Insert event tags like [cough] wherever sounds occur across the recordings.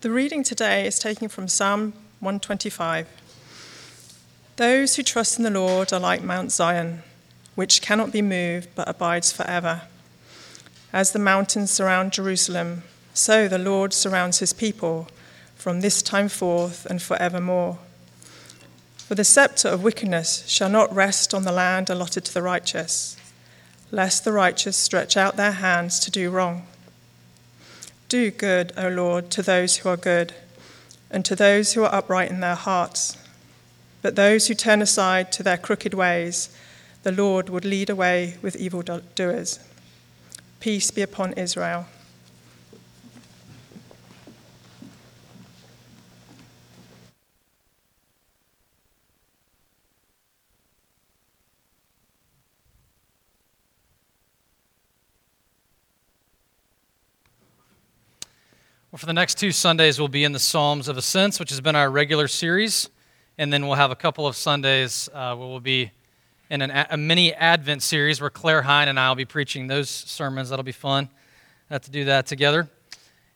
The reading today is taken from Psalm 125. Those who trust in the Lord are like Mount Zion, which cannot be moved but abides forever. As the mountains surround Jerusalem, so the Lord surrounds his people from this time forth and forevermore. For the scepter of wickedness shall not rest on the land allotted to the righteous, lest the righteous stretch out their hands to do wrong. Do good, O Lord, to those who are good, and to those who are upright in their hearts. But those who turn aside to their crooked ways, the Lord would lead away with evildoers. Peace be upon Israel. For the next two Sundays, we'll be in the Psalms of Ascents, which has been our regular series. And then we'll have a couple of Sundays uh, where we'll be in an, a mini Advent series where Claire Hine and I will be preaching those sermons. That'll be fun to do that together.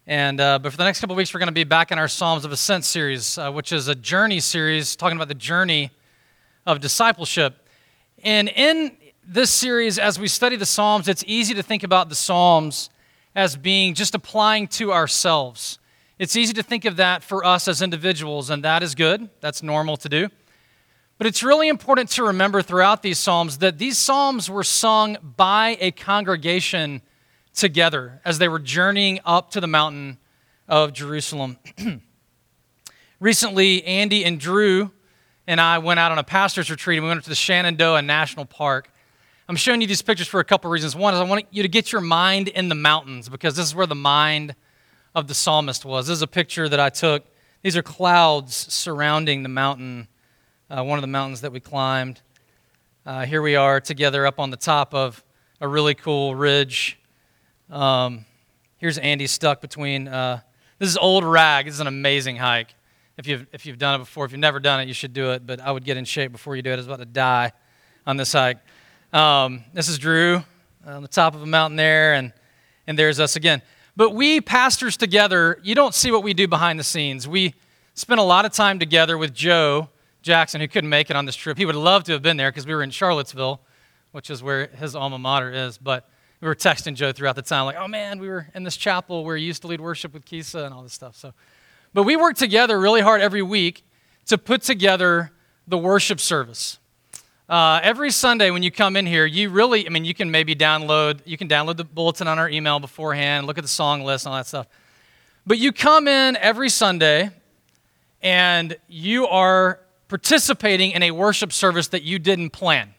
And, uh, but for the next couple of weeks, we're going to be back in our Psalms of Ascent series, uh, which is a journey series talking about the journey of discipleship. And in this series, as we study the Psalms, it's easy to think about the Psalms as being just applying to ourselves. It's easy to think of that for us as individuals, and that is good. That's normal to do. But it's really important to remember throughout these Psalms that these Psalms were sung by a congregation together as they were journeying up to the mountain of Jerusalem. [clears throat] Recently, Andy and Drew and I went out on a pastor's retreat and we went up to the Shenandoah National Park. I'm showing you these pictures for a couple reasons. One is I want you to get your mind in the mountains because this is where the mind of the psalmist was. This is a picture that I took. These are clouds surrounding the mountain, uh, one of the mountains that we climbed. Uh, here we are together up on the top of a really cool ridge. Um, here's Andy stuck between. Uh, this is Old Rag. This is an amazing hike. If you've, if you've done it before, if you've never done it, you should do it. But I would get in shape before you do it. I was about to die on this hike. Um, this is Drew on the top of a mountain there, and, and there's us again. But we pastors together, you don't see what we do behind the scenes. We spent a lot of time together with Joe Jackson, who couldn't make it on this trip. He would love to have been there because we were in Charlottesville, which is where his alma mater is. But we were texting Joe throughout the time, like, oh man, we were in this chapel where he used to lead worship with Kisa and all this stuff. So, but we work together really hard every week to put together the worship service. Uh, every Sunday when you come in here, you really, I mean, you can maybe download, you can download the bulletin on our email beforehand, look at the song list and all that stuff. But you come in every Sunday and you are participating in a worship service that you didn't plan.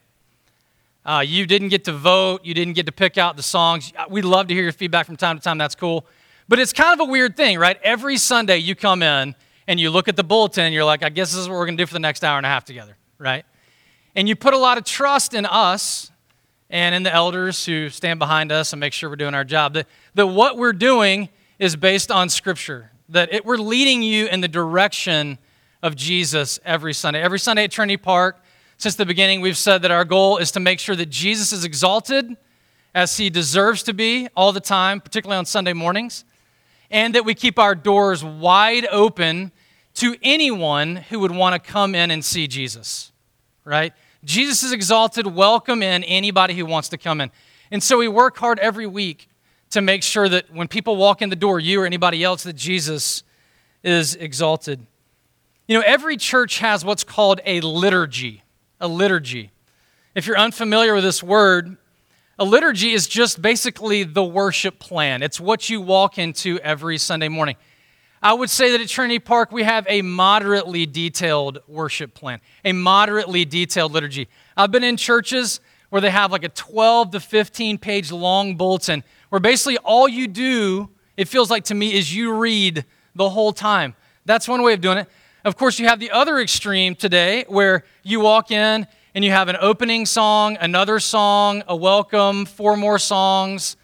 Uh, you didn't get to vote, you didn't get to pick out the songs. We'd love to hear your feedback from time to time, that's cool. But it's kind of a weird thing, right? Every Sunday you come in and you look at the bulletin, and you're like, I guess this is what we're going to do for the next hour and a half together, right? And you put a lot of trust in us and in the elders who stand behind us and make sure we're doing our job. That, that what we're doing is based on Scripture, that it, we're leading you in the direction of Jesus every Sunday. Every Sunday at Trinity Park, since the beginning, we've said that our goal is to make sure that Jesus is exalted as he deserves to be all the time, particularly on Sunday mornings, and that we keep our doors wide open to anyone who would want to come in and see Jesus, right? Jesus is exalted. Welcome in anybody who wants to come in. And so we work hard every week to make sure that when people walk in the door, you or anybody else, that Jesus is exalted. You know, every church has what's called a liturgy. A liturgy. If you're unfamiliar with this word, a liturgy is just basically the worship plan. It's what you walk into every Sunday morning. I would say that at Trinity Park, we have a moderately detailed worship plan, a moderately detailed liturgy. I've been in churches where they have like a 12 to 15 page long bulletin where basically all you do, it feels like to me, is you read the whole time. That's one way of doing it. Of course, you have the other extreme today where you walk in and you have an opening song, another song, a welcome, four more songs,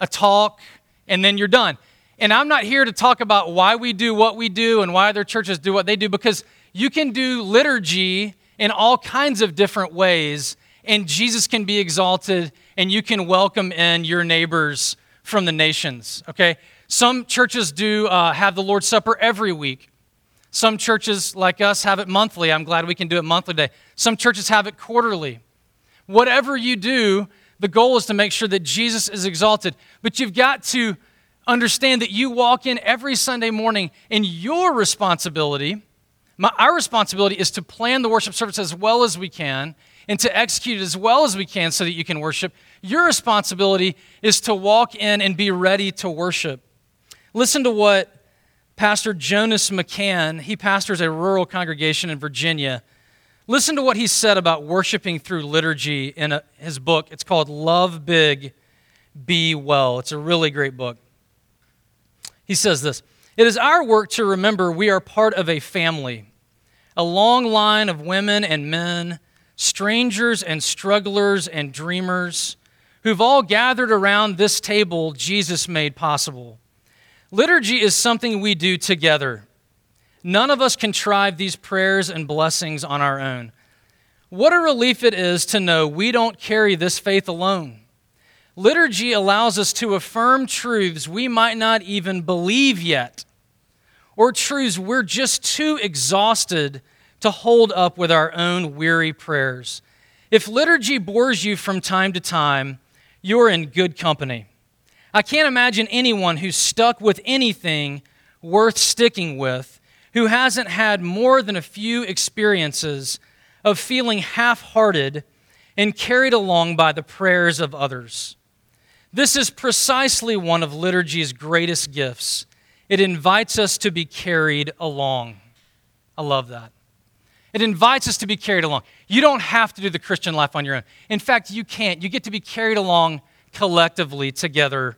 a talk, and then you're done. And I'm not here to talk about why we do what we do and why other churches do what they do because you can do liturgy in all kinds of different ways and Jesus can be exalted and you can welcome in your neighbors from the nations, okay? Some churches do uh, have the Lord's Supper every week. Some churches, like us, have it monthly. I'm glad we can do it monthly day. Some churches have it quarterly. Whatever you do, the goal is to make sure that Jesus is exalted. But you've got to understand that you walk in every Sunday morning, and your responsibility, my, our responsibility, is to plan the worship service as well as we can and to execute it as well as we can so that you can worship. Your responsibility is to walk in and be ready to worship. Listen to what Pastor Jonas McCann, he pastors a rural congregation in Virginia. Listen to what he said about worshiping through liturgy in a, his book. It's called Love Big, Be Well. It's a really great book. He says this It is our work to remember we are part of a family, a long line of women and men, strangers and strugglers and dreamers, who've all gathered around this table Jesus made possible. Liturgy is something we do together. None of us contrive these prayers and blessings on our own. What a relief it is to know we don't carry this faith alone. Liturgy allows us to affirm truths we might not even believe yet, or truths we're just too exhausted to hold up with our own weary prayers. If liturgy bores you from time to time, you're in good company. I can't imagine anyone who's stuck with anything worth sticking with who hasn't had more than a few experiences of feeling half hearted and carried along by the prayers of others. This is precisely one of liturgy's greatest gifts. It invites us to be carried along. I love that. It invites us to be carried along. You don't have to do the Christian life on your own. In fact, you can't. You get to be carried along collectively together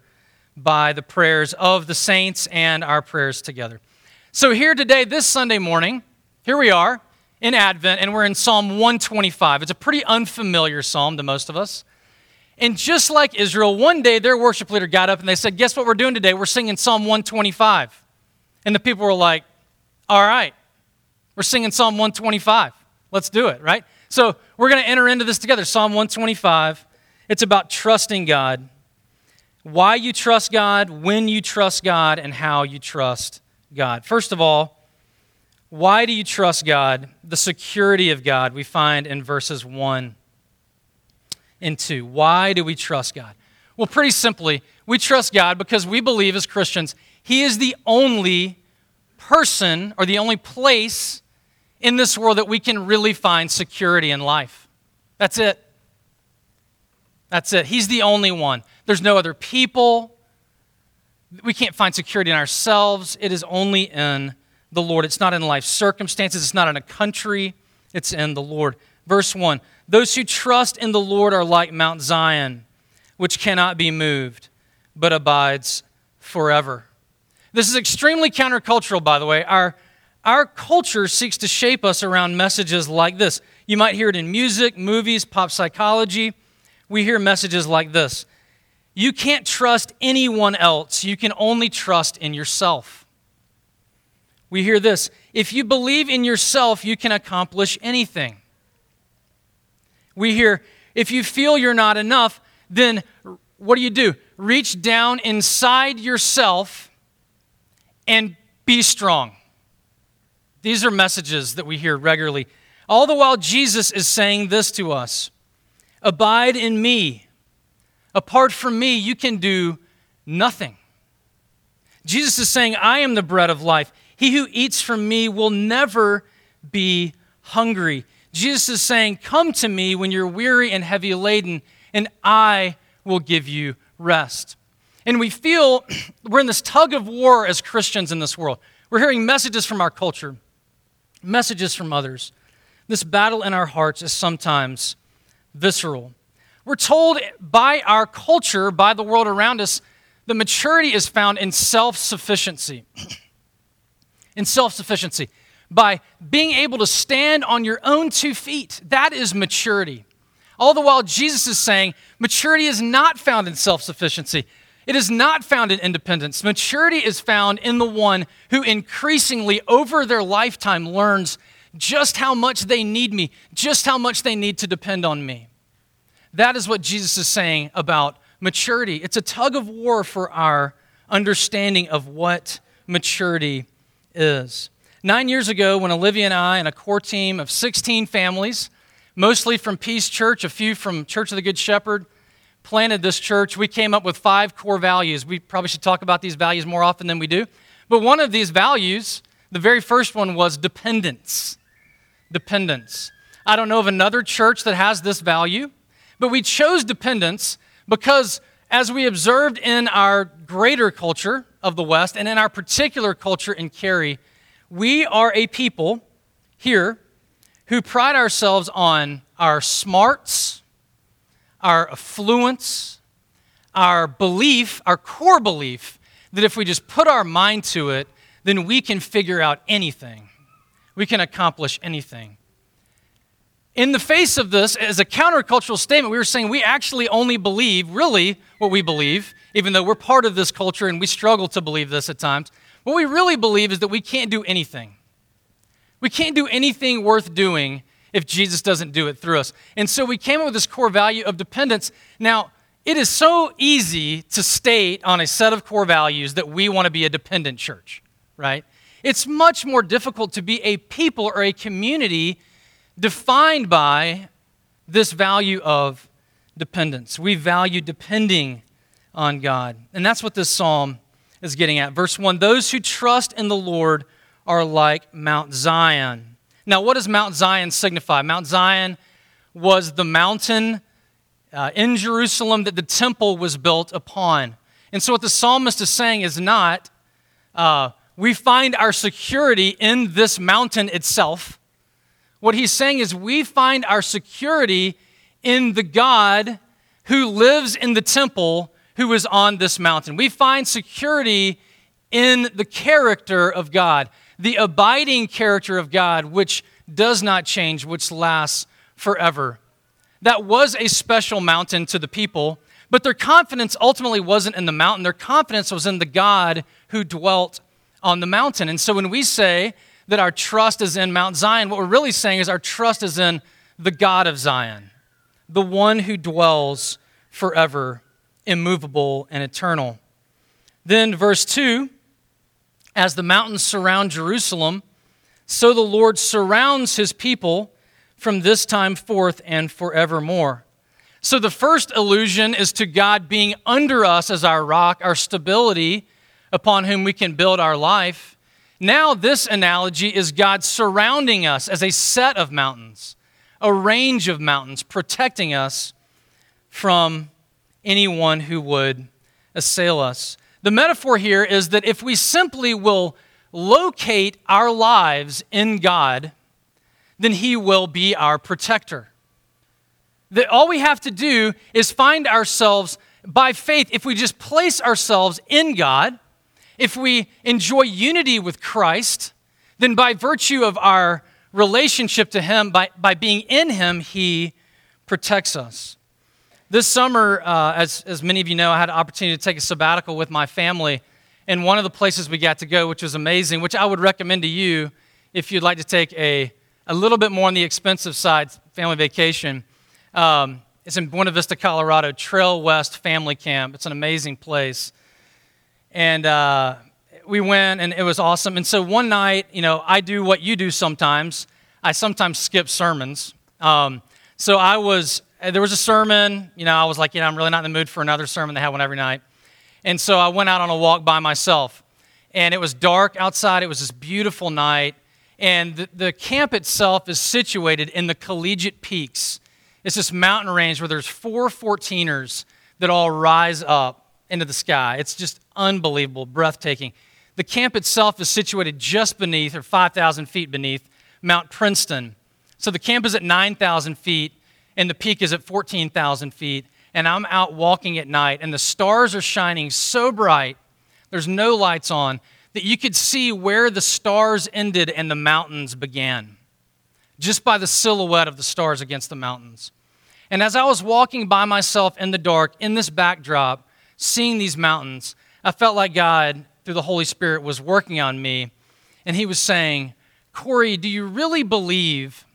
by the prayers of the saints and our prayers together. So, here today, this Sunday morning, here we are in Advent, and we're in Psalm 125. It's a pretty unfamiliar psalm to most of us. And just like Israel, one day their worship leader got up and they said, Guess what we're doing today? We're singing Psalm 125. And the people were like, All right, we're singing Psalm 125. Let's do it, right? So we're going to enter into this together. Psalm 125. It's about trusting God. Why you trust God, when you trust God, and how you trust God. First of all, why do you trust God? The security of God we find in verses 1 into. Why do we trust God? Well, pretty simply, we trust God because we believe as Christians He is the only person or the only place in this world that we can really find security in life. That's it. That's it. He's the only one. There's no other people. We can't find security in ourselves. It is only in the Lord. It's not in life circumstances, it's not in a country, it's in the Lord. Verse 1 those who trust in the Lord are like Mount Zion, which cannot be moved, but abides forever. This is extremely countercultural, by the way. Our, our culture seeks to shape us around messages like this. You might hear it in music, movies, pop psychology. We hear messages like this You can't trust anyone else, you can only trust in yourself. We hear this If you believe in yourself, you can accomplish anything. We hear, if you feel you're not enough, then what do you do? Reach down inside yourself and be strong. These are messages that we hear regularly. All the while, Jesus is saying this to us Abide in me. Apart from me, you can do nothing. Jesus is saying, I am the bread of life. He who eats from me will never be hungry. Jesus is saying, Come to me when you're weary and heavy laden, and I will give you rest. And we feel [clears throat] we're in this tug of war as Christians in this world. We're hearing messages from our culture, messages from others. This battle in our hearts is sometimes visceral. We're told by our culture, by the world around us, that maturity is found in self sufficiency. [clears throat] in self sufficiency by being able to stand on your own two feet. That is maturity. All the while, Jesus is saying maturity is not found in self sufficiency. It is not found in independence. Maturity is found in the one who increasingly over their lifetime learns just how much they need me, just how much they need to depend on me. That is what Jesus is saying about maturity. It's a tug of war for our understanding of what maturity is. Nine years ago, when Olivia and I and a core team of 16 families, mostly from Peace Church, a few from Church of the Good Shepherd, planted this church, we came up with five core values. We probably should talk about these values more often than we do. But one of these values, the very first one, was dependence. Dependence. I don't know of another church that has this value, but we chose dependence because as we observed in our greater culture of the West and in our particular culture in Cary, we are a people here who pride ourselves on our smarts, our affluence, our belief, our core belief that if we just put our mind to it, then we can figure out anything. We can accomplish anything. In the face of this, as a countercultural statement, we were saying we actually only believe, really, what we believe, even though we're part of this culture and we struggle to believe this at times. What we really believe is that we can't do anything. We can't do anything worth doing if Jesus doesn't do it through us. And so we came up with this core value of dependence. Now, it is so easy to state on a set of core values that we want to be a dependent church, right? It's much more difficult to be a people or a community defined by this value of dependence. We value depending on God. And that's what this psalm is getting at. Verse 1 Those who trust in the Lord are like Mount Zion. Now, what does Mount Zion signify? Mount Zion was the mountain uh, in Jerusalem that the temple was built upon. And so, what the psalmist is saying is not, uh, we find our security in this mountain itself what he's saying is, we find our security in the God who lives in the temple who is on this mountain. We find security in the character of God, the abiding character of God, which does not change, which lasts forever. That was a special mountain to the people, but their confidence ultimately wasn't in the mountain. Their confidence was in the God who dwelt on the mountain. And so when we say that our trust is in Mount Zion, what we're really saying is our trust is in the God of Zion, the one who dwells forever, immovable, and eternal. Then, verse 2 As the mountains surround Jerusalem, so the Lord surrounds his people from this time forth and forevermore. So, the first allusion is to God being under us as our rock, our stability upon whom we can build our life. Now, this analogy is God surrounding us as a set of mountains, a range of mountains, protecting us from anyone who would assail us. The metaphor here is that if we simply will locate our lives in God, then He will be our protector. That all we have to do is find ourselves by faith, if we just place ourselves in God if we enjoy unity with Christ, then by virtue of our relationship to Him, by, by being in Him, He protects us. This summer, uh, as, as many of you know, I had an opportunity to take a sabbatical with my family. And one of the places we got to go, which was amazing, which I would recommend to you if you'd like to take a, a little bit more on the expensive side family vacation. Um, it's in Buena Vista, Colorado, Trail West Family Camp. It's an amazing place and uh, we went, and it was awesome. And so one night, you know, I do what you do sometimes. I sometimes skip sermons. Um, so I was, Uh, there was a sermon, you know, I was like, you know, I'm really not in the mood for another sermon. They have one every night. And so I went out on a walk by myself. And it was dark outside. It was this beautiful night. And the, the camp itself is situated in the Collegiate Peaks. It's this mountain range where there's four 14ers that all rise up into the sky. It's just unbelievable, breathtaking. The camp itself is situated just beneath, or 5,000 feet beneath, Mount Princeton. So the camp is at 9,000 feet, and the peak is at 14,000 feet. And I'm out walking at night, and the stars are shining so bright, there's no lights on, that you could see where the stars ended and the mountains began, just by the silhouette of the stars against the mountains. And as I was walking by myself in the dark, in this backdrop, seeing these mountains, I felt like God, through the Holy Spirit, was working on me. And He was saying, Corey, do you really believe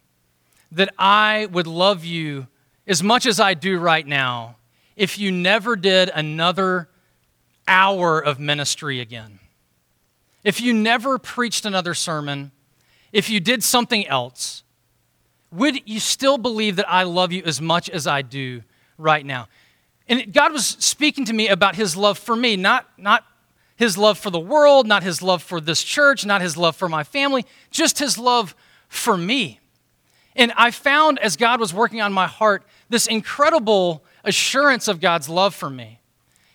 that I would love you as much as I do right now if you never did another hour of ministry again, if you never preached another sermon, if you did something else, would you still believe that I love you as much as I do right now? And God was speaking to me about his love for me, not, not his love for the world, not his love for this church, not his love for my family, just his love for me. And I found as God was working on my heart this incredible assurance of God's love for me.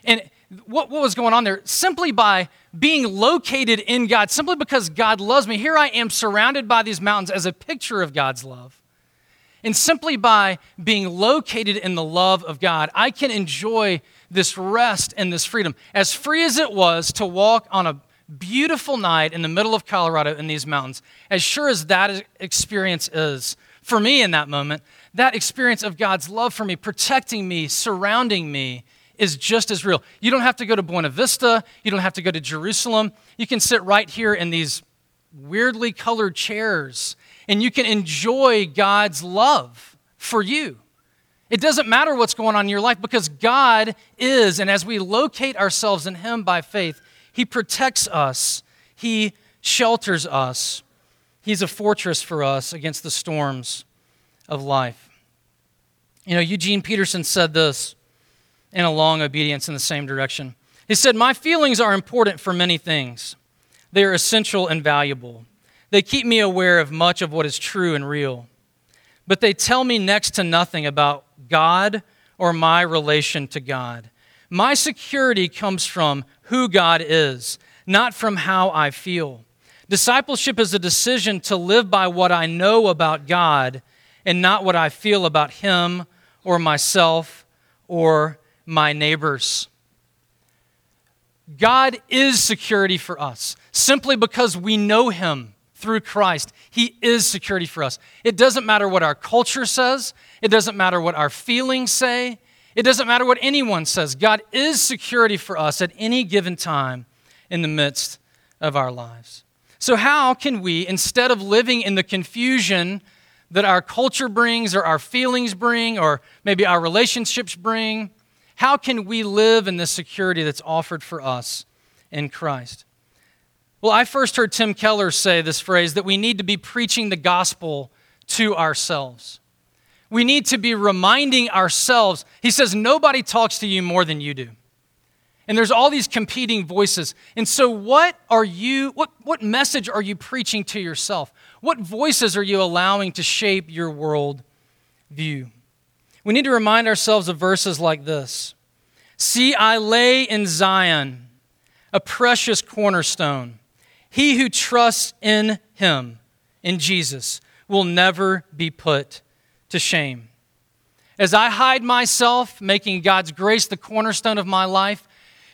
And what, what was going on there? Simply by being located in God, simply because God loves me, here I am surrounded by these mountains as a picture of God's love. And simply by being located in the love of God, I can enjoy this rest and this freedom. As free as it was to walk on a beautiful night in the middle of Colorado in these mountains, as sure as that experience is for me in that moment, that experience of God's love for me, protecting me, surrounding me, is just as real. You don't have to go to Buena Vista, you don't have to go to Jerusalem. You can sit right here in these weirdly colored chairs and you can enjoy God's love for you. It doesn't matter what's going on in your life because God is, and as we locate ourselves in Him by faith, He protects us, He shelters us, He's a fortress for us against the storms of life. You know, Eugene Peterson said this in a long obedience in the same direction. He said, My feelings are important for many things, they are essential and valuable. They keep me aware of much of what is true and real, but they tell me next to nothing about God or my relation to God. My security comes from who God is, not from how I feel. Discipleship is a decision to live by what I know about God and not what I feel about Him or myself or my neighbors. God is security for us simply because we know Him through Christ. He is security for us. It doesn't matter what our culture says, it doesn't matter what our feelings say, it doesn't matter what anyone says. God is security for us at any given time in the midst of our lives. So, how can we, instead of living in the confusion that our culture brings, or our feelings bring, or maybe our relationships bring, how can we live in the security that's offered for us in Christ? Well, I first heard Tim Keller say this phrase that we need to be preaching the gospel to ourselves. We need to be reminding ourselves. He says, Nobody talks to you more than you do. And there's all these competing voices. And so, what are you, what, what message are you preaching to yourself? What voices are you allowing to shape your world view? We need to remind ourselves of verses like this See, I lay in Zion a precious cornerstone he who trusts in him, in Jesus, will never be put to shame. As I hide myself, making God's grace the cornerstone of my life,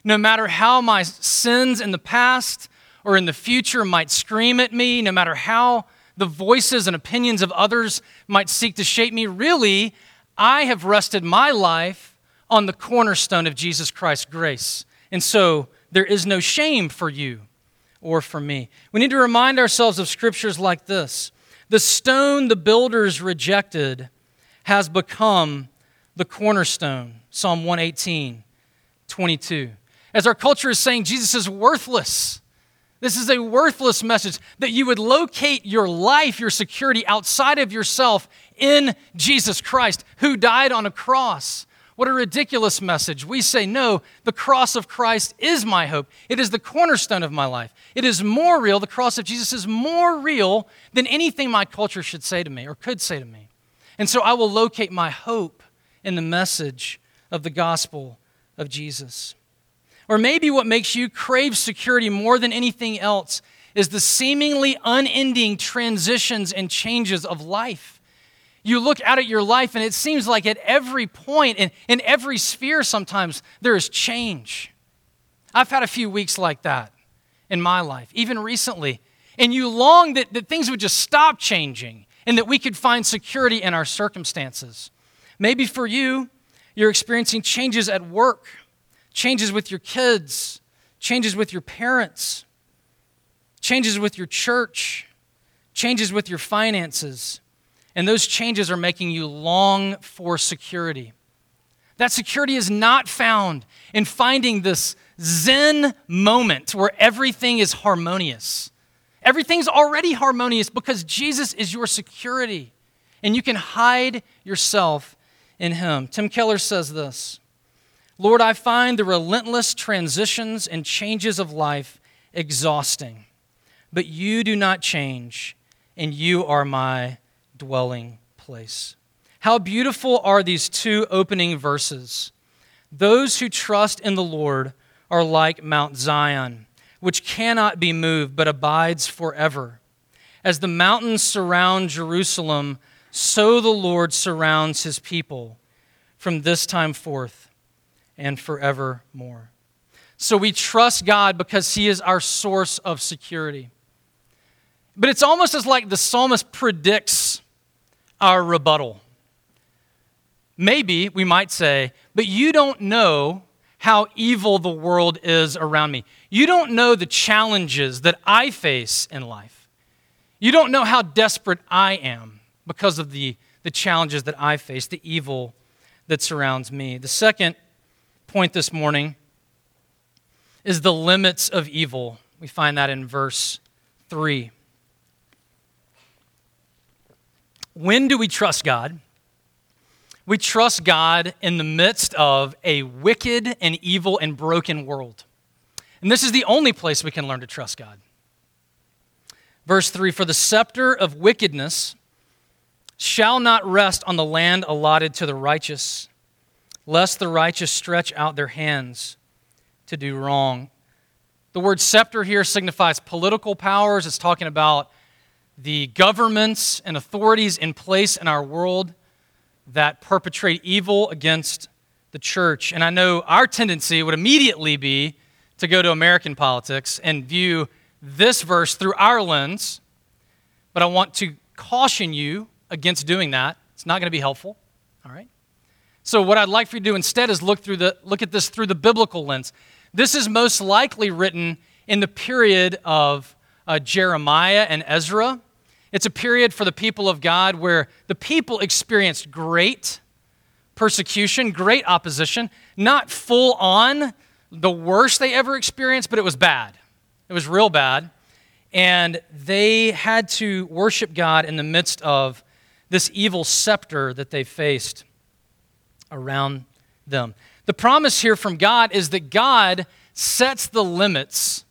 no matter how my sins in the past or in the future might scream at me, no matter how the voices and opinions of others might seek to shape me, really, I have rested my life on the cornerstone of Jesus Christ's grace. And so there is no shame for you or for me. We need to remind ourselves of scriptures like this The stone the builders rejected has become the cornerstone. Psalm 118, 22. As our culture is saying, Jesus is worthless. This is a worthless message that you would locate your life, your security outside of yourself in Jesus Christ, who died on a cross what a ridiculous message. We say, no, the cross of Christ is my hope. It is the cornerstone of my life. It is more real. The cross of Jesus is more real than anything my culture should say to me or could say to me. And so I will locate my hope in the message of the gospel of Jesus. Or maybe what makes you crave security more than anything else is the seemingly unending transitions and changes of life. You look out at your life, and it seems like at every point, in, in every sphere, sometimes there is change. I've had a few weeks like that in my life, even recently. And you long that, that things would just stop changing and that we could find security in our circumstances. Maybe for you, you're experiencing changes at work, changes with your kids, changes with your parents, changes with your church, changes with your finances. And those changes are making you long for security. That security is not found in finding this, Zen moment where everything is harmonious. Everything's already harmonious because Jesus is your security, and you can hide yourself in Him. Tim Keller says this Lord, I find the relentless transitions and changes of life exhausting, but you do not change, and you are my dwelling place. How beautiful are these two opening verses. Those who trust in the Lord are like Mount Zion, which cannot be moved but abides forever. As the mountains surround Jerusalem, so the Lord surrounds his people from this time forth and forevermore. So we trust God because he is our source of security. But it's almost as like the psalmist predicts our rebuttal. Maybe we might say, but you don't know how evil the world is around me. You don't know the challenges that I face in life. You don't know how desperate I am because of the, the challenges that I face, the evil that surrounds me. The second point this morning is the limits of evil. We find that in verse 3. When do we trust God? We trust God in the midst of a wicked and evil and broken world. And this is the only place we can learn to trust God. Verse 3 For the scepter of wickedness shall not rest on the land allotted to the righteous, lest the righteous stretch out their hands to do wrong. The word scepter here signifies political powers. It's talking about the governments and authorities in place in our world that perpetrate evil against the church. And I know our tendency would immediately be to go to American politics and view this verse through our lens, but I want to caution you against doing that. It's not going to be helpful. All right? So what I'd like for you to do instead is look through the look at this through the biblical lens. This is most likely written in the period of uh, Jeremiah and Ezra. It's a period for the people of God where the people experienced great persecution, great opposition, not full on the worst they ever experienced, but it was bad. It was real bad. And they had to worship God in the midst of this evil scepter that they faced around them. The promise here from God is that God sets the limits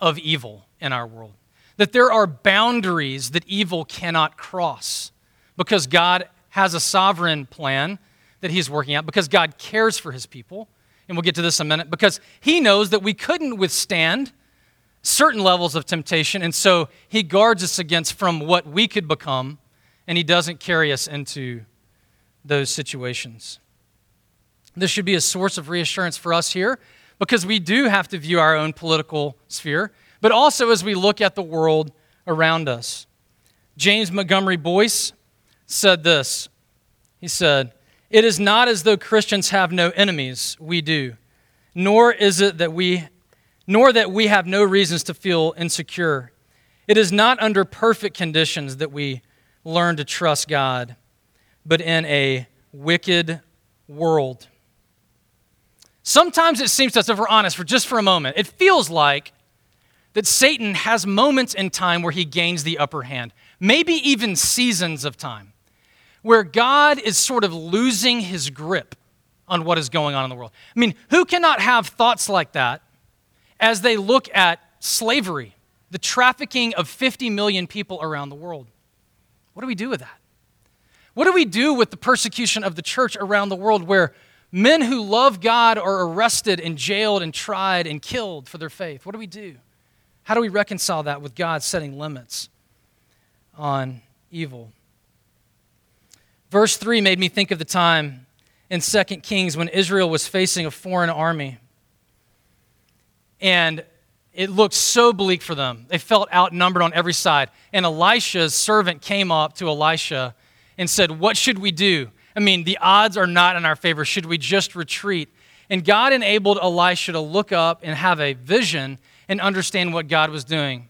of evil in our world that there are boundaries that evil cannot cross because God has a sovereign plan that He's working out, because God cares for His people. And we'll get to this in a minute, because He knows that we couldn't withstand certain levels of temptation, and so He guards us against from what we could become, and He doesn't carry us into those situations. This should be a source of reassurance for us here because we do have to view our own political sphere but also as we look at the world around us. James Montgomery Boice said this He said, It is not as though Christians have no enemies, we do, nor is it that we nor that we have no reasons to feel insecure. It is not under perfect conditions that we learn to trust God, but in a wicked world. Sometimes it seems to us, if we're honest, for just for a moment, it feels like that Satan has moments in time where he gains the upper hand, maybe even seasons of time, where God is sort of losing his grip on what is going on in the world. I mean, who cannot have thoughts like that as they look at slavery, the trafficking of 50 million people around the world? What do we do with that? What do we do with the persecution of the church around the world where men who love God are arrested and jailed and tried and killed for their faith? What do we do? How do we reconcile that with God setting limits on evil? Verse 3 made me think of the time in 2 Kings when Israel was facing a foreign army. And it looked so bleak for them. They felt outnumbered on every side. And Elisha's servant came up to Elisha and said, What should we do? I mean, the odds are not in our favor. Should we just retreat? And God enabled Elisha to look up and have a vision and understand what God was doing.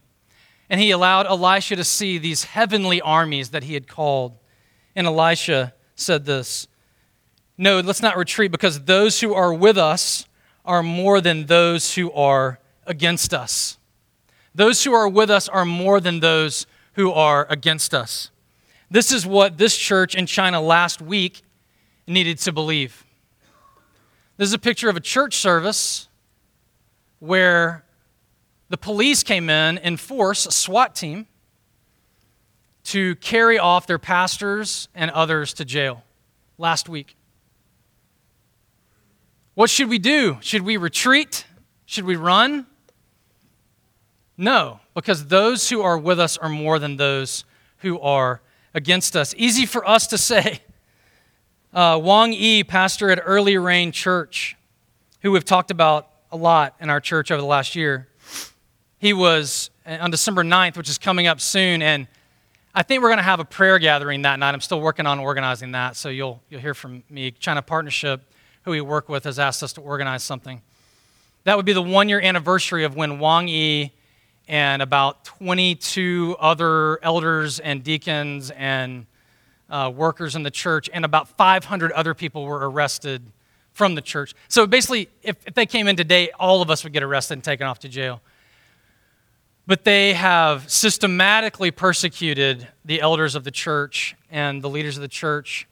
And he allowed Elisha to see these heavenly armies that he had called. And Elisha said this No, let's not retreat because those who are with us are more than those who are against us. Those who are with us are more than those who are against us. This is what this church in China last week needed to believe. This is a picture of a church service where the police came in in force, a SWAT team, to carry off their pastors and others to jail last week. What should we do? Should we retreat? Should we run? No, because those who are with us are more than those who are against us. Easy for us to say. Uh, Wang Yi, pastor at Early Rain Church, who we've talked about a lot in our church over the last year, he was on December 9th, which is coming up soon, and I think we're going to have a prayer gathering that night. I'm still working on organizing that, so you'll, you'll hear from me. China Partnership, who we work with, has asked us to organize something. That would be the one year anniversary of when Wang Yi and about 22 other elders and deacons and uh, workers in the church, and about 500 other people were arrested from the church. So basically, if, if they came in today, all of us would get arrested and taken off to jail. But they have systematically persecuted the elders of the church and the leaders of the church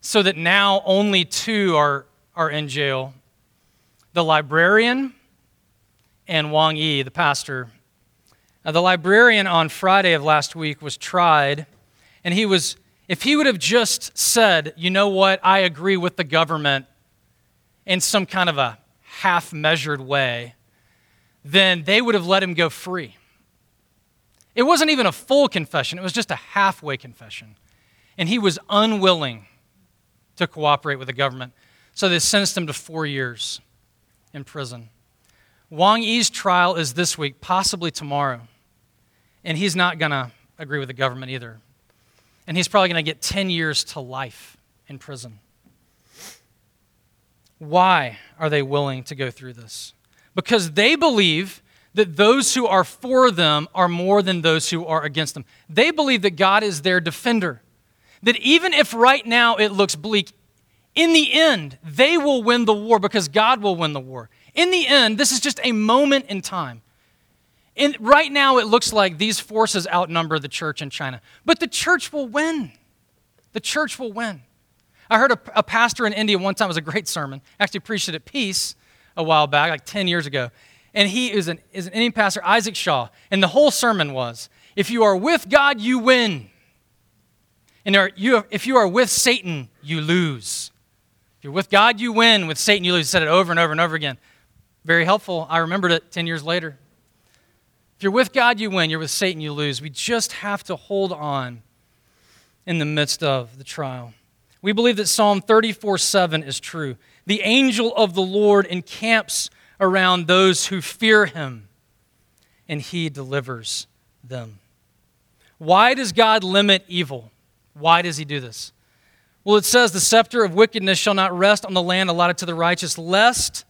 so that now only two are, are in jail the librarian and Wang Yi, the pastor. Now, the librarian on Friday of last week was tried, and he was, if he would have just said, you know what, I agree with the government in some kind of a half measured way, then they would have let him go free. It wasn't even a full confession, it was just a halfway confession. And he was unwilling to cooperate with the government. So they sentenced him to four years in prison. Wang Yi's trial is this week, possibly tomorrow. And he's not going to agree with the government either. And he's probably going to get 10 years to life in prison. Why are they willing to go through this? Because they believe that those who are for them are more than those who are against them. They believe that God is their defender. That even if right now it looks bleak, in the end, they will win the war because God will win the war. In the end, this is just a moment in time. And right now, it looks like these forces outnumber the church in China. But the church will win. The church will win. I heard a, a pastor in India one time, was a great sermon. Actually, preached it at Peace a while back, like 10 years ago. And he is an, is an Indian pastor, Isaac Shaw. And the whole sermon was if you are with God, you win. And are, you, if you are with Satan, you lose. If you're with God, you win. With Satan, you lose. He said it over and over and over again. Very helpful. I remembered it 10 years later. If you're with God, you win. You're with Satan, you lose. We just have to hold on in the midst of the trial. We believe that Psalm 34 7 is true. The angel of the Lord encamps around those who fear him, and he delivers them. Why does God limit evil? Why does he do this? Well, it says, The scepter of wickedness shall not rest on the land allotted to the righteous, lest,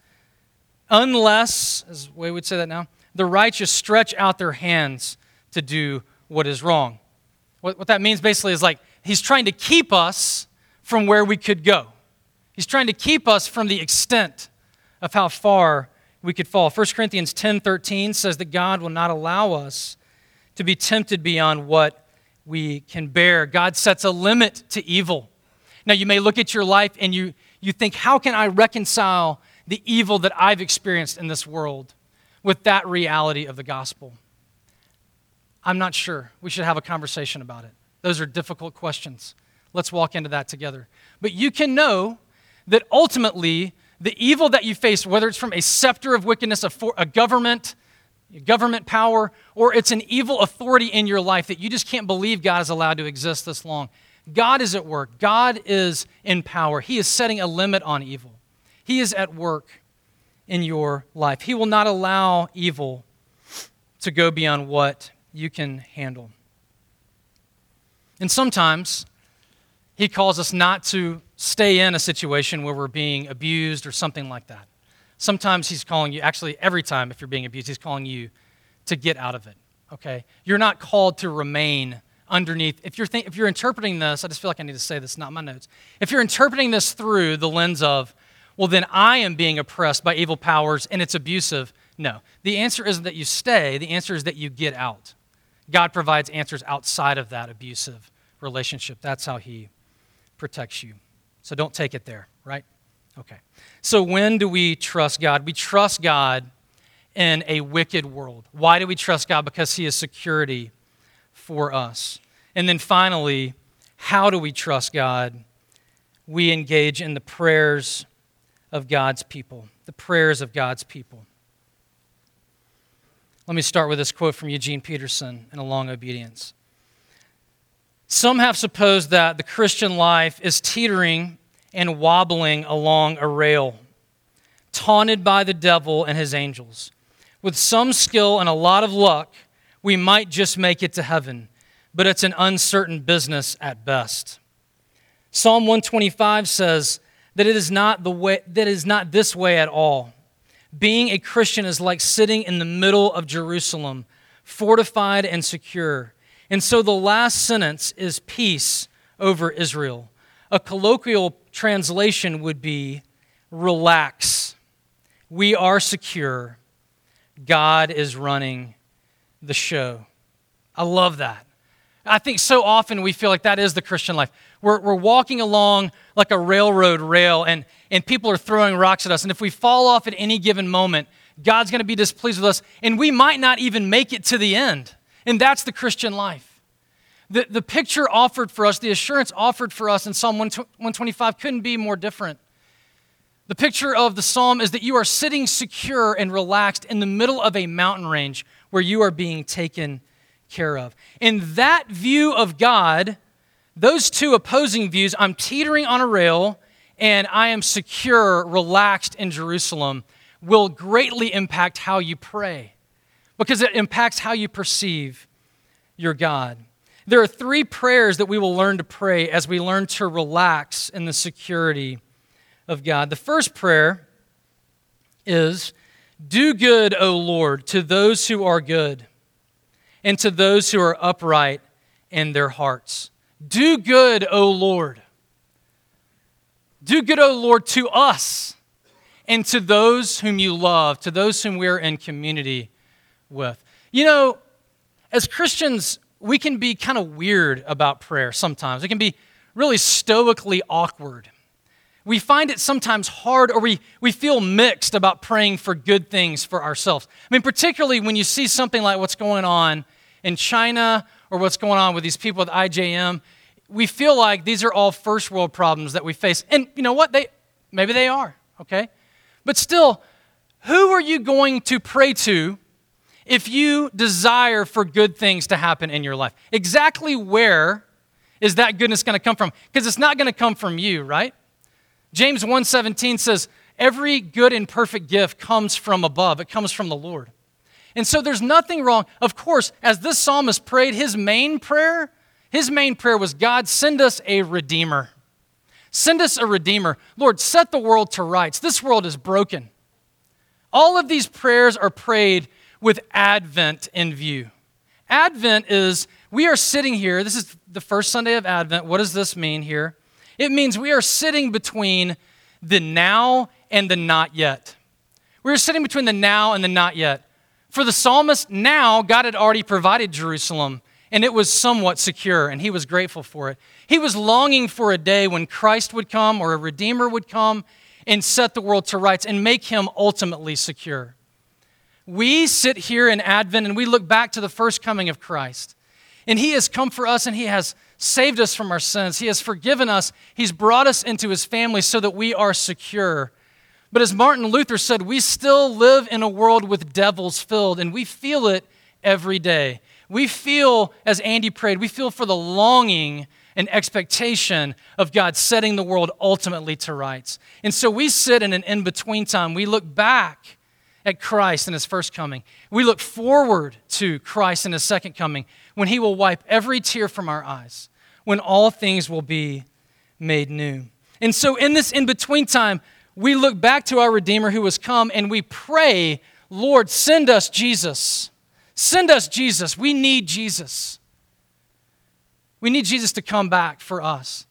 unless, as way we'd say that now, the righteous stretch out their hands to do what is wrong. What, what that means basically is like, he's trying to keep us from where we could go. He's trying to keep us from the extent of how far we could fall. 1 Corinthians 10 13 says that God will not allow us to be tempted beyond what we can bear. God sets a limit to evil. Now, you may look at your life and you, you think, how can I reconcile the evil that I've experienced in this world with that reality of the gospel? I'm not sure. We should have a conversation about it. Those are difficult questions. Let's walk into that together. But you can know that ultimately, the evil that you face, whether it's from a scepter of wickedness, a, for, a government, government power, or it's an evil authority in your life that you just can't believe God is allowed to exist this long. God is at work. God is in power. He is setting a limit on evil. He is at work in your life. He will not allow evil to go beyond what you can handle. And sometimes he calls us not to stay in a situation where we're being abused or something like that. Sometimes he's calling you, actually, every time if you're being abused, he's calling you to get out of it, okay? You're not called to remain underneath. If you're, if you're interpreting this, I just feel like I need to say this, not my notes. If you're interpreting this through the lens of, well, then I am being oppressed by evil powers and it's abusive. No. The answer isn't that you stay, the answer is that you get out. God provides answers outside of that abusive relationship. That's how He protects you. So don't take it there, right? Okay. So when do we trust God? We trust God in a wicked world. Why do we trust God? Because He is security for us. And then finally, how do we trust God? We engage in the prayers of God's people, the prayers of God's people. Let me start with this quote from Eugene Peterson in A Long Obedience. Some have supposed that the Christian life is teetering and wobbling along a rail, taunted by the devil and his angels. With some skill and a lot of luck, we might just make it to heaven, but it's an uncertain business at best. Psalm 125 says that it is not the way that is not this way at all. Being a Christian is like sitting in the middle of Jerusalem, fortified and secure. And so the last sentence is peace over Israel. A colloquial translation would be relax. We are secure. God is running the show. I love that. I think so often we feel like that is the Christian life. We're, we're walking along like a railroad rail, and, and people are throwing rocks at us. And if we fall off at any given moment, God's going to be displeased with us, and we might not even make it to the end. And that's the Christian life. The, the picture offered for us, the assurance offered for us in Psalm 125 couldn't be more different. The picture of the psalm is that you are sitting secure and relaxed in the middle of a mountain range where you are being taken care of. In that view of God, those two opposing views, I'm teetering on a rail and I am secure, relaxed in Jerusalem, will greatly impact how you pray because it impacts how you perceive your God. There are three prayers that we will learn to pray as we learn to relax in the security of God. The first prayer is Do good, O Lord, to those who are good, and to those who are upright in their hearts. Do good, O Lord. Do good, O Lord, to us and to those whom you love, to those whom we're in community with. You know, as Christians, we can be kind of weird about prayer sometimes. It can be really stoically awkward. We find it sometimes hard or we, we feel mixed about praying for good things for ourselves. I mean, particularly when you see something like what's going on in China or what's going on with these people with IJM, we feel like these are all first world problems that we face. And you know what? They maybe they are, okay? But still, who are you going to pray to if you desire for good things to happen in your life? Exactly where is that goodness going to come from? Because it's not going to come from you, right? James 1:17 says, "Every good and perfect gift comes from above. It comes from the Lord." And so there's nothing wrong. Of course, as this psalmist prayed, his main prayer, his main prayer was, God, send us a redeemer. Send us a redeemer. Lord, set the world to rights. This world is broken. All of these prayers are prayed with Advent in view. Advent is we are sitting here. This is the first Sunday of Advent. What does this mean here? It means we are sitting between the now and the not yet. We're sitting between the now and the not yet. For the psalmist, now God had already provided Jerusalem, and it was somewhat secure, and he was grateful for it. He was longing for a day when Christ would come or a Redeemer would come and set the world to rights and make him ultimately secure. We sit here in Advent and we look back to the first coming of Christ. And he has come for us and he has saved us from our sins. He has forgiven us. He's brought us into his family so that we are secure but as Martin Luther said, we still live in a world with devils filled, and we feel it every day. We feel, as Andy prayed, we feel for the longing and expectation of God setting the world ultimately to rights. And so we sit in an in between time. We look back at Christ in his first coming. We look forward to Christ in his second coming when he will wipe every tear from our eyes, when all things will be made new. And so in this in between time, we look back to our Redeemer who has come and we pray, Lord, send us Jesus. Send us Jesus. We need Jesus. We need Jesus to come back for us.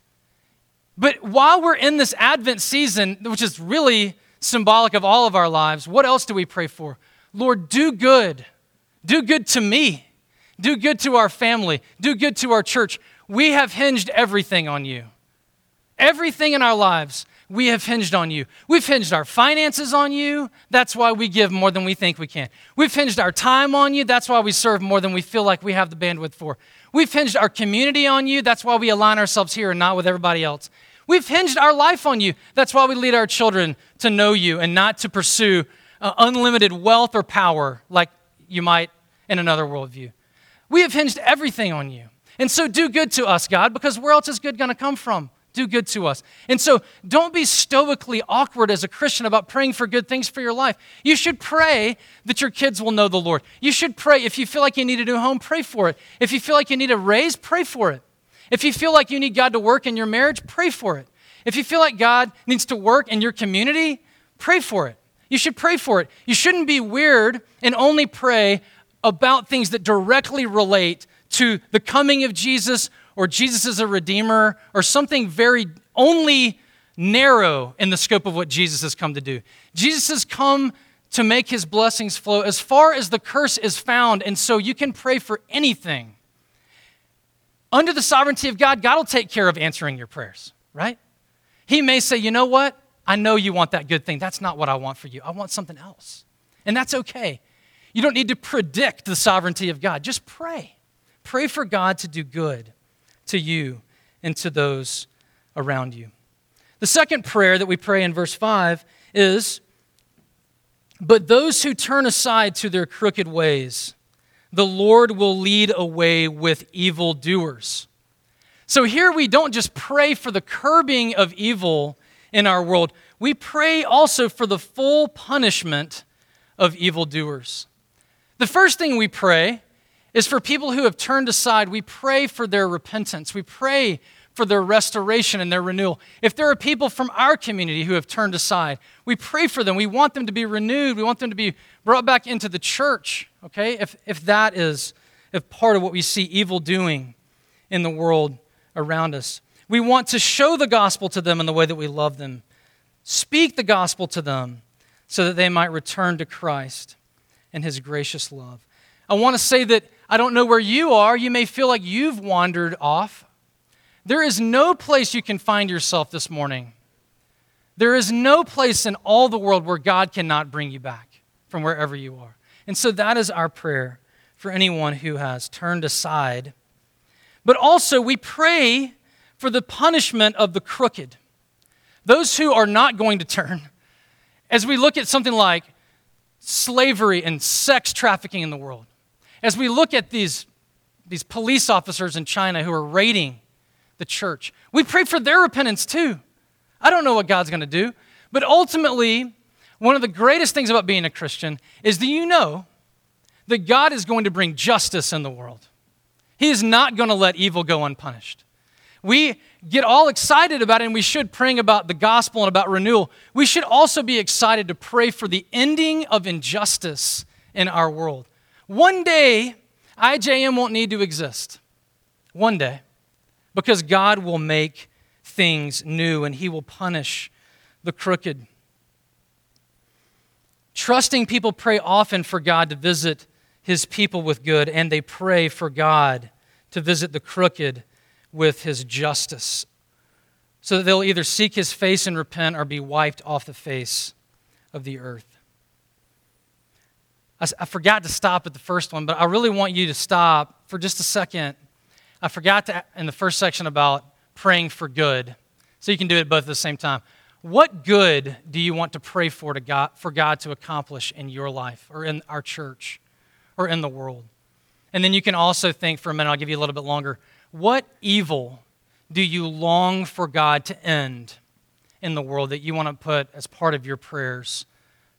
But while we're in this Advent season, which is really symbolic of all of our lives, what else do we pray for? Lord, do good. Do good to me. Do good to our family. Do good to our church. We have hinged everything on you. Everything in our lives, we have hinged on you. We've hinged our finances on you. That's why we give more than we think we can. We've hinged our time on you. That's why we serve more than we feel like we have the bandwidth for. We've hinged our community on you. That's why we align ourselves here and not with everybody else. We've hinged our life on you. That's why we lead our children to know you and not to pursue uh, unlimited wealth or power like you might in another worldview. We have hinged everything on you. And so do good to us, God, because where else is good going to come from? Do good to us. And so don't be stoically awkward as a Christian about praying for good things for your life. You should pray that your kids will know the Lord. You should pray. If you feel like you need a new home, pray for it. If you feel like you need a raise, pray for it. If you feel like you need God to work in your marriage, pray for it. If you feel like God needs to work in your community, pray for it. You should pray for it. You shouldn't be weird and only pray about things that directly relate to the coming of Jesus or Jesus as a redeemer or something very only narrow in the scope of what Jesus has come to do. Jesus has come to make his blessings flow as far as the curse is found, and so you can pray for anything. Under the sovereignty of God, God will take care of answering your prayers, right? He may say, you know what? I know you want that good thing. That's not what I want for you. I want something else. And that's okay. You don't need to predict the sovereignty of God. Just pray. Pray for God to do good to you and to those around you. The second prayer that we pray in verse 5 is But those who turn aside to their crooked ways, the Lord will lead away with evildoers. So here we don't just pray for the curbing of evil in our world, we pray also for the full punishment of evildoers. The first thing we pray is for people who have turned aside, we pray for their repentance. We pray for their restoration and their renewal. If there are people from our community who have turned aside, we pray for them. We want them to be renewed. We want them to be brought back into the church, okay? If, if that is if part of what we see evil doing in the world around us. We want to show the gospel to them in the way that we love them, speak the gospel to them so that they might return to Christ and his gracious love. I want to say that I don't know where you are. You may feel like you've wandered off. There is no place you can find yourself this morning. There is no place in all the world where God cannot bring you back from wherever you are. And so that is our prayer for anyone who has turned aside but also, we pray for the punishment of the crooked, those who are not going to turn. As we look at something like slavery and sex trafficking in the world, as we look at these, these police officers in China who are raiding the church, we pray for their repentance too. I don't know what God's going to do, but ultimately, one of the greatest things about being a Christian is that you know that God is going to bring justice in the world. He is not going to let evil go unpunished. We get all excited about it, and we should praying about the gospel and about renewal. We should also be excited to pray for the ending of injustice in our world. One day, IJM won't need to exist. One day. Because God will make things new and He will punish the crooked. Trusting people pray often for God to visit his people with good, and they pray for God to visit the crooked with his justice. So that they'll either seek his face and repent or be wiped off the face of the earth. I, I forgot to stop at the first one, but I really want you to stop for just a second. I forgot to, in the first section about praying for good. So you can do it both at the same time. What good do you want to pray for to God, for God to accomplish in your life or in our church? or in the world. And then you can also think for a minute, I'll give you a little bit longer. What evil do you long for God to end in the world that you want to put as part of your prayers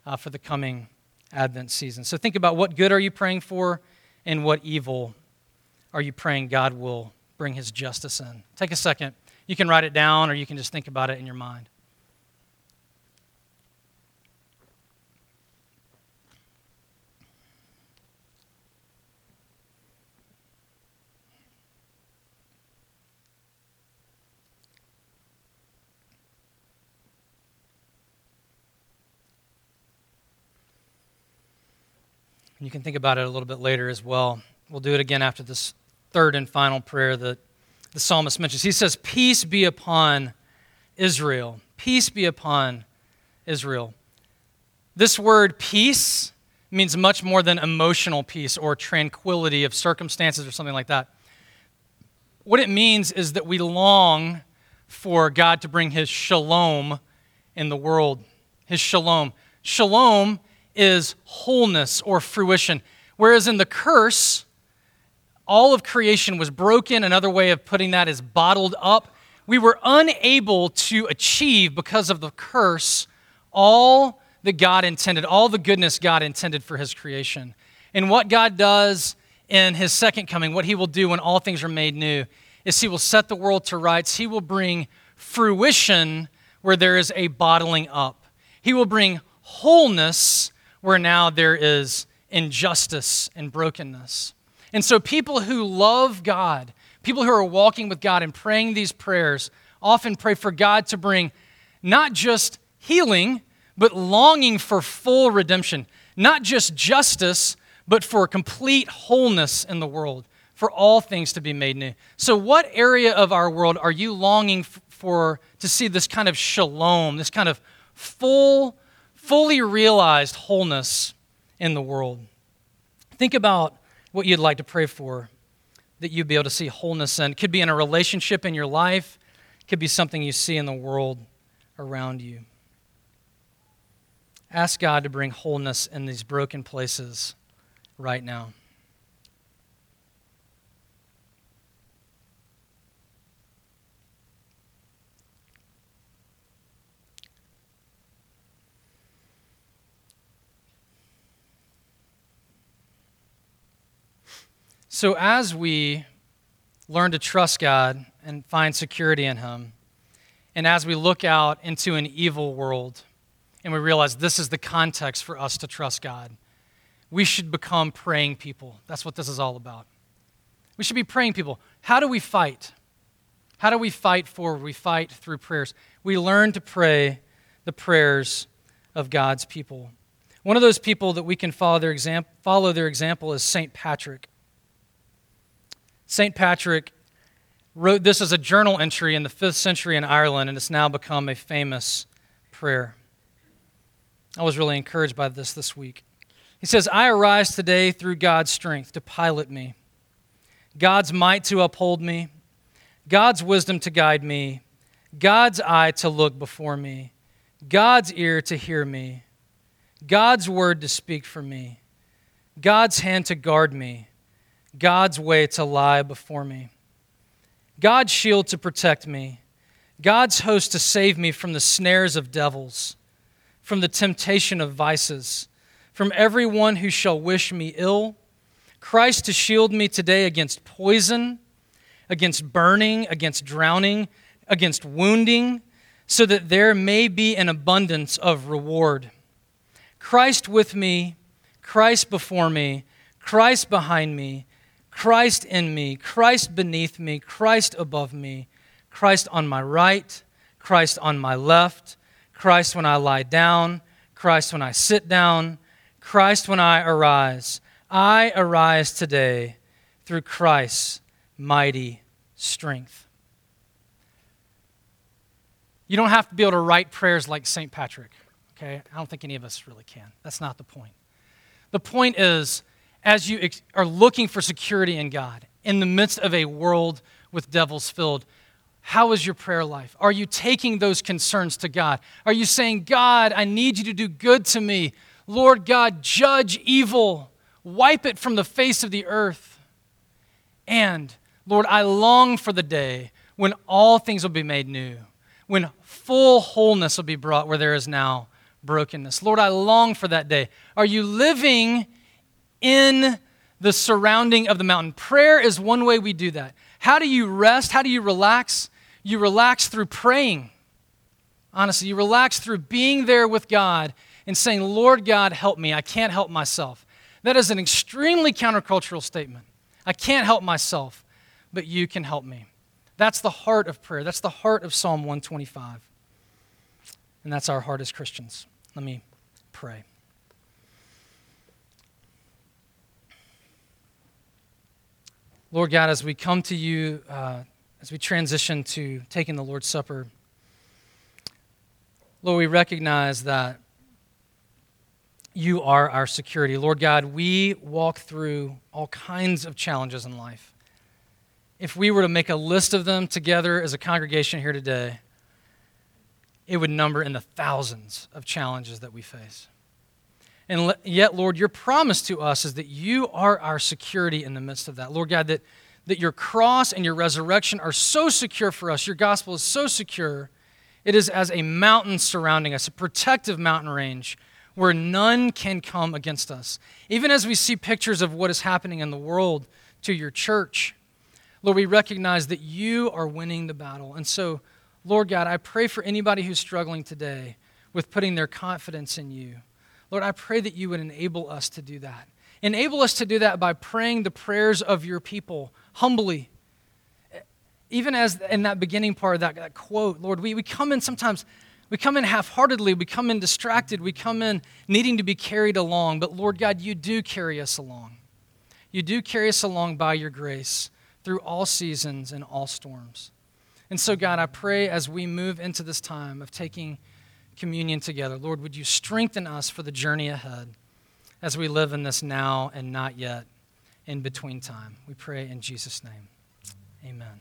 uh, for the coming Advent season? So think about what good are you praying for and what evil are you praying God will bring his justice in? Take a second. You can write it down or you can just think about it in your mind. And you can think about it a little bit later as well. We'll do it again after this third and final prayer that the psalmist mentions. He says, Peace be upon Israel. Peace be upon Israel. This word peace means much more than emotional peace or tranquility of circumstances or something like that. What it means is that we long for God to bring his shalom in the world. His shalom. Shalom is wholeness or fruition, whereas in the curse, all of creation was broken. Another way of putting that is bottled up. We were unable to achieve, because of the curse, all that God intended, all the goodness God intended for his creation. And what God does in his second coming, what he will do when all things are made new, is he will set the world to rights. He will bring fruition where there is a bottling up. He will bring wholeness where now there is injustice and brokenness. And so, people who love God, people who are walking with God and praying these prayers, often pray for God to bring not just healing, but longing for full redemption, not just justice, but for complete wholeness in the world, for all things to be made new. So, what area of our world are you longing for to see this kind of shalom, this kind of full, fully realized wholeness in the world? Think about what you'd like to pray for that you'd be able to see wholeness in. It could be in a relationship in your life, it could be something you see in the world around you. Ask God to bring wholeness in these broken places right now. So, as we learn to trust God and find security in Him, and as we look out into an evil world and we realize this is the context for us to trust God, we should become praying people. That's what this is all about. We should be praying people. How do we fight? How do we fight forward? We fight through prayers. We learn to pray the prayers of God's people. One of those people that we can follow their, exam- follow their example is St. Patrick. St. Patrick wrote this as a journal entry in the 5th century in Ireland, and it's now become a famous prayer. I was really encouraged by this this week. He says, I arise today through God's strength to pilot me, God's might to uphold me, God's wisdom to guide me, God's eye to look before me, God's ear to hear me, God's word to speak for me, God's hand to guard me God's way to lie before me. God's shield to protect me. God's host to save me from the snares of devils, from the temptation of vices, from everyone who shall wish me ill. Christ to shield me today against poison, against burning, against drowning, against wounding, so that there may be an abundance of reward. Christ with me, Christ before me, Christ behind me Christ in me, Christ beneath me, Christ above me, Christ on my right, Christ on my left, Christ when I lie down, Christ when I sit down, Christ when I arise. I arise today through Christ's mighty strength. You don't have to be able to write prayers like St. Patrick, okay? I don't think any of us really can. That's not the point. The point is, as you ex- are looking for security in God in the midst of a world with devils filled, how is your prayer life? Are you taking those concerns to God? Are you saying, God, I need you to do good to me? Lord God, judge evil, wipe it from the face of the earth. And, Lord, I long for the day when all things will be made new, when full wholeness will be brought where there is now brokenness. Lord, I long for that day. Are you living in the surrounding of the mountain. Prayer is one way we do that. How do you rest? How do you relax? You relax through praying. Honestly, you relax through being there with God and saying, Lord God, help me. I can't help myself. That is an extremely countercultural statement. I can't help myself, but you can help me. That's the heart of prayer. That's the heart of Psalm 125. And that's our heart as Christians. Let me pray. Lord God, as we come to you, uh, as we transition to taking the Lord's Supper, Lord, we recognize that you are our security. Lord God, we walk through all kinds of challenges in life. If we were to make a list of them together as a congregation here today, it would number in the thousands of challenges that we face. And yet, Lord, your promise to us is that you are our security in the midst of that. Lord God, that, that your cross and your resurrection are so secure for us, your gospel is so secure, it is as a mountain surrounding us, a protective mountain range where none can come against us. Even as we see pictures of what is happening in the world to your church, Lord, we recognize that you are winning the battle. And so, Lord God, I pray for anybody who's struggling today with putting their confidence in you. Lord, I pray that you would enable us to do that. Enable us to do that by praying the prayers of your people humbly. Even as in that beginning part of that, that quote, Lord, we, we come in sometimes, we come in half heartedly, we come in distracted, we come in needing to be carried along. But Lord God, you do carry us along. You do carry us along by your grace through all seasons and all storms. And so, God, I pray as we move into this time of taking communion together. Lord, would you strengthen us for the journey ahead as we live in this now and not yet in between time? We pray in Jesus' name. Amen.